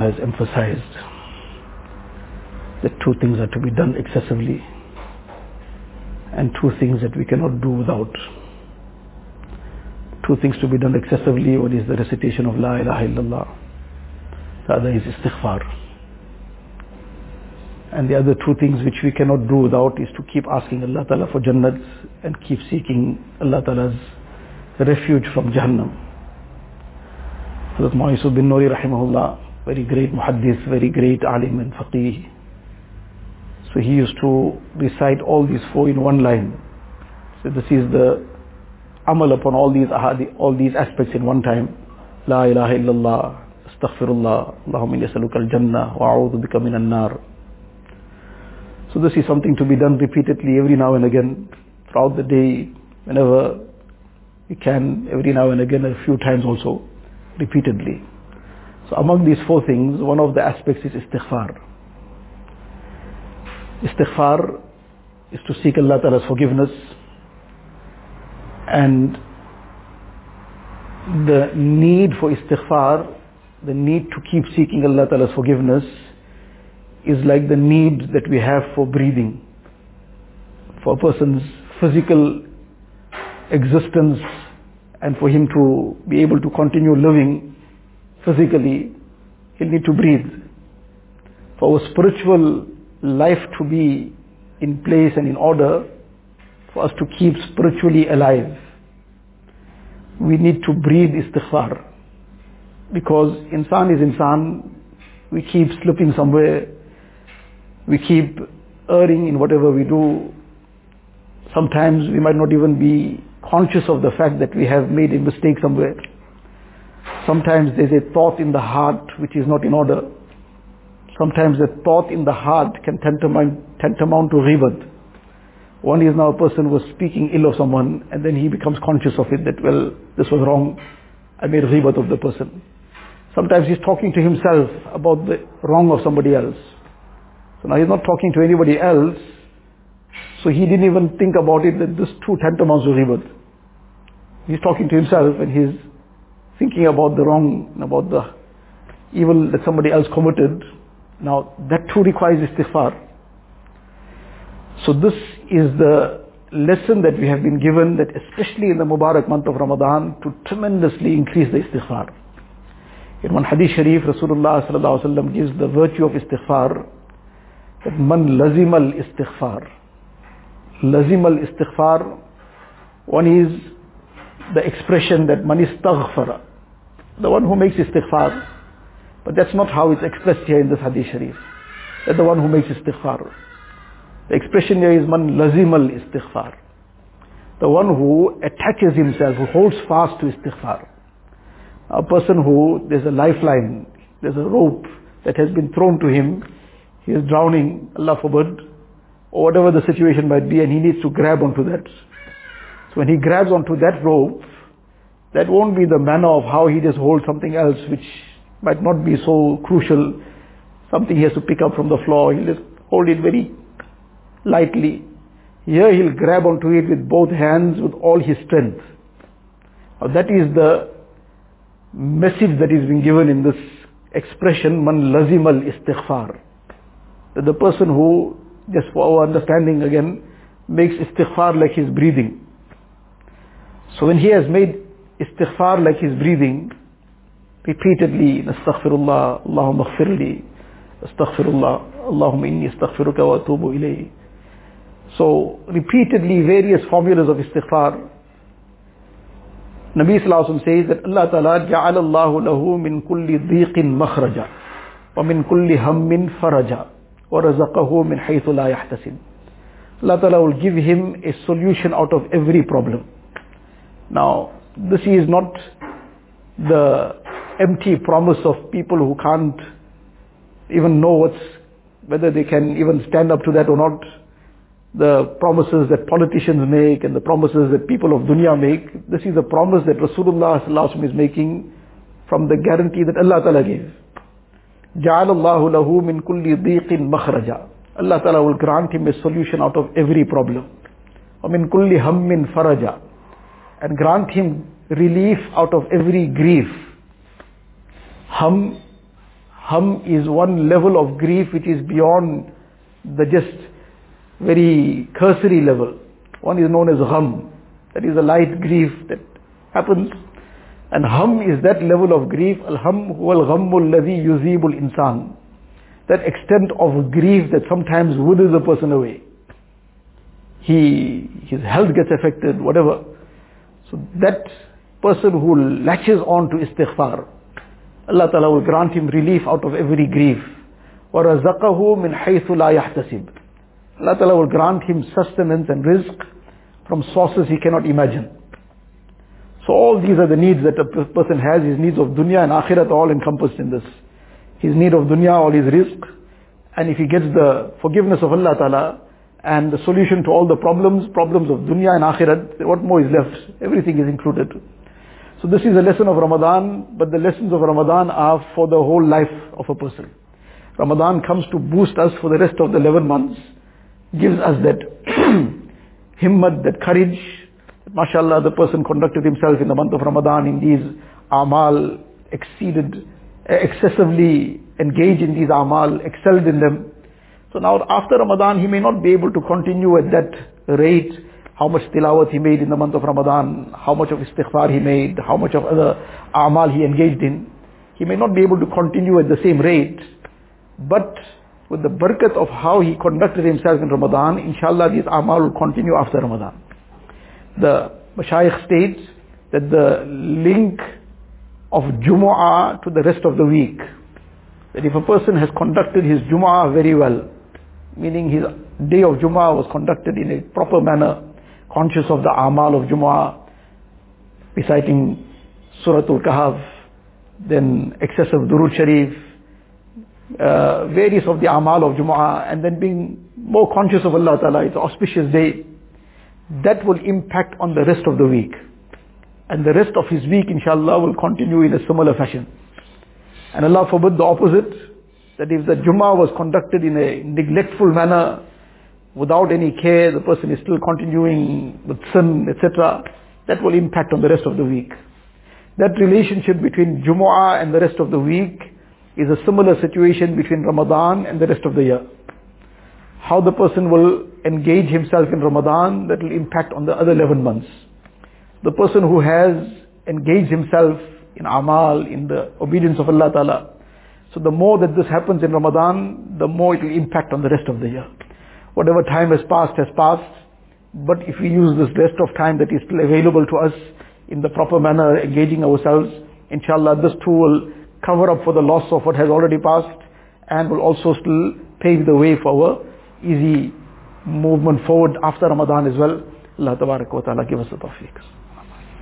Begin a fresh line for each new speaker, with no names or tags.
has emphasized that two things are to be done excessively and two things that we cannot do without. Two things to be done excessively, one is the recitation of La ilaha illallah, the other is istighfar. And the other two things which we cannot do without is to keep asking Allah Ta'ala for Jannat and keep seeking Allah Ta'ala's refuge from Jahannam. Hazrat Ma'isud bin Nuri rahimahullah, very great muhaddith, very great alim and faqih. So he used to recite all these four in one line. So this is the amal upon all these ahadi, all these aspects in one time. La ilaha illallah, astaghfirullah, Allahumma inni as'aluka al-jannah wa a'udhu bika min an-nar. So this is something to be done repeatedly every now and again throughout the day, whenever you can, every now and again, a few times also, repeatedly. So among these four things, one of the aspects is istighfar. Istighfar is to seek Allah Ta'ala's forgiveness and the need for istighfar, the need to keep seeking Allah Ta'ala's forgiveness is like the need that we have for breathing. For a person's physical existence and for him to be able to continue living physically, he'll need to breathe. For our spiritual life to be in place and in order, for us to keep spiritually alive, we need to breathe istighfar. Because insan is insan, we keep slipping somewhere, we keep erring in whatever we do. Sometimes we might not even be conscious of the fact that we have made a mistake somewhere. Sometimes there's a thought in the heart which is not in order. Sometimes a thought in the heart can tantamount, tantamount to ghibat. One is now a person was speaking ill of someone and then he becomes conscious of it that, well, this was wrong. I made ghibat of the person. Sometimes he's talking to himself about the wrong of somebody else. So now he's not talking to anybody else. So he didn't even think about it that this too tantamounts to ghibat. He's talking to himself and he's thinking about the wrong, about the evil that somebody else committed. Now that too requires istighfar. So this is the lesson that we have been given that especially in the Mubarak month of Ramadan to tremendously increase the istighfar. In one hadith sharif, Rasulullah sallallahu alaihi wasallam gives the virtue of istighfar that man lazimal istighfar. Lazimal istighfar, one is the expression that man istaghfara, the one who makes istighfar. But that's not how it's expressed here in this hadith sharif. That the one who makes istighfar. The expression here is man lazim al istighfar. The one who attaches himself, who holds fast to istighfar. A person who, there's a lifeline, there's a rope that has been thrown to him, he is drowning, Allah forbid, or whatever the situation might be, and he needs to grab onto that. So when he grabs onto that rope, that won't be the manner of how he just holds something else which might not be so crucial, something he has to pick up from the floor, he'll just hold it very lightly. Here he'll grab onto it with both hands with all his strength. Now that is the message that is being given in this expression, man lazim al istighfar. That the person who, just for our understanding again, makes istighfar like his breathing. So when he has made istighfar like his breathing, repeatedly, astaghfirullah, Allahumma aghfirli, astaghfirullah, Allahumma inni astaghfiruka wa atubu ilayhi. So repeatedly various formulas of istighfar. Nabi Sallallahu says that Allah Ta'ala lahu min kulli dhiqin makhraja wa min kulli hammin faraja wa razaqahu min haythu la yahtasib. Allah Ta'ala will give him a solution out of every problem. Now, this is not the empty promise of people who can't even know what's, whether they can even stand up to that or not the promises that politicians make and the promises that people of dunya make. This is a promise that Rasulullah is making from the guarantee that Allah Ta'ala gave. جَعَلَ اللَّهُ لَهُ مِن كُلِّ ضِيقٍ مَخْرَجًا Allah Ta'ala will grant him a solution out of every problem. وَمِن كُلِّ هَمٍّ فَرَجًا and grant him relief out of every grief. Hum, hum is one level of grief which is beyond the just very cursory level. One is known as hum. That is a light grief that happens. And hum is that level of grief. Al-hum huwa al-ghammu alladhi yuzibu al-insan. That extent of grief that sometimes withers a person away. He, his health gets affected, whatever. So that person who latches on to istighfar, Allah Ta'ala will grant him relief out of every grief. وَرَزَقَهُ مِنْ حَيْثُ لَا يَحْتَسِبُ Allah Ta'ala will grant him sustenance and rizq from sources he cannot imagine. So all these are the needs that a person has. His needs of dunya and akhirat are all encompassed in this. His need of dunya, all his rizq. And if he gets the forgiveness of Allah Ta'ala and the solution to all the problems, problems of dunya and akhirat, what more is left? Everything is included. So this is a lesson of Ramadan, but the lessons of Ramadan are for the whole life of a person. Ramadan comes to boost us for the rest of the 11 months, gives us that himmat, that courage. MashaAllah, the person conducted himself in the month of Ramadan in these amal, exceeded, excessively engaged in these amal, excelled in them. So now after Ramadan, he may not be able to continue at that rate, how much tilawat he made in the month of Ramadan, how much of istighfar he made, how much of other amal he engaged in. He may not be able to continue at the same rate, but with the barakat of how he conducted himself in Ramadan, inshallah these amal will continue after Ramadan. The Mashayikh states that the link of Jumu'ah to the rest of the week, that if a person has conducted his Jumu'ah very well, meaning his day of Jumu'ah was conducted in a proper manner, conscious of the amal of Jumu'ah, reciting Surah Al-Kahf, then excessive Durud Sharif, uh, various of the amal of Jumu'ah, and then being more conscious of Allah Ta'ala, it's an auspicious day, that will impact on the rest of the week. And the rest of his week, inshallah, will continue in a similar fashion. And Allah forbid the opposite, that if the Jummah was conducted in a neglectful manner, without any care, the person is still continuing with sin, etc., that will impact on the rest of the week. That relationship between Jumu'ah and the rest of the week is a similar situation between Ramadan and the rest of the year. How the person will engage himself in Ramadan, that will impact on the other 11 months. The person who has engaged himself in amal, in the obedience of Allah Ta'ala, so the more that this happens in Ramadan, the more it will impact on the rest of the year. Whatever time has passed has passed, but if we use this rest of time that is still available to us in the proper manner, engaging ourselves, inshallah this too will cover up for the loss of what has already passed and will also still pave the way for our easy movement forward after Ramadan as well. Allah Ta'ala give us the.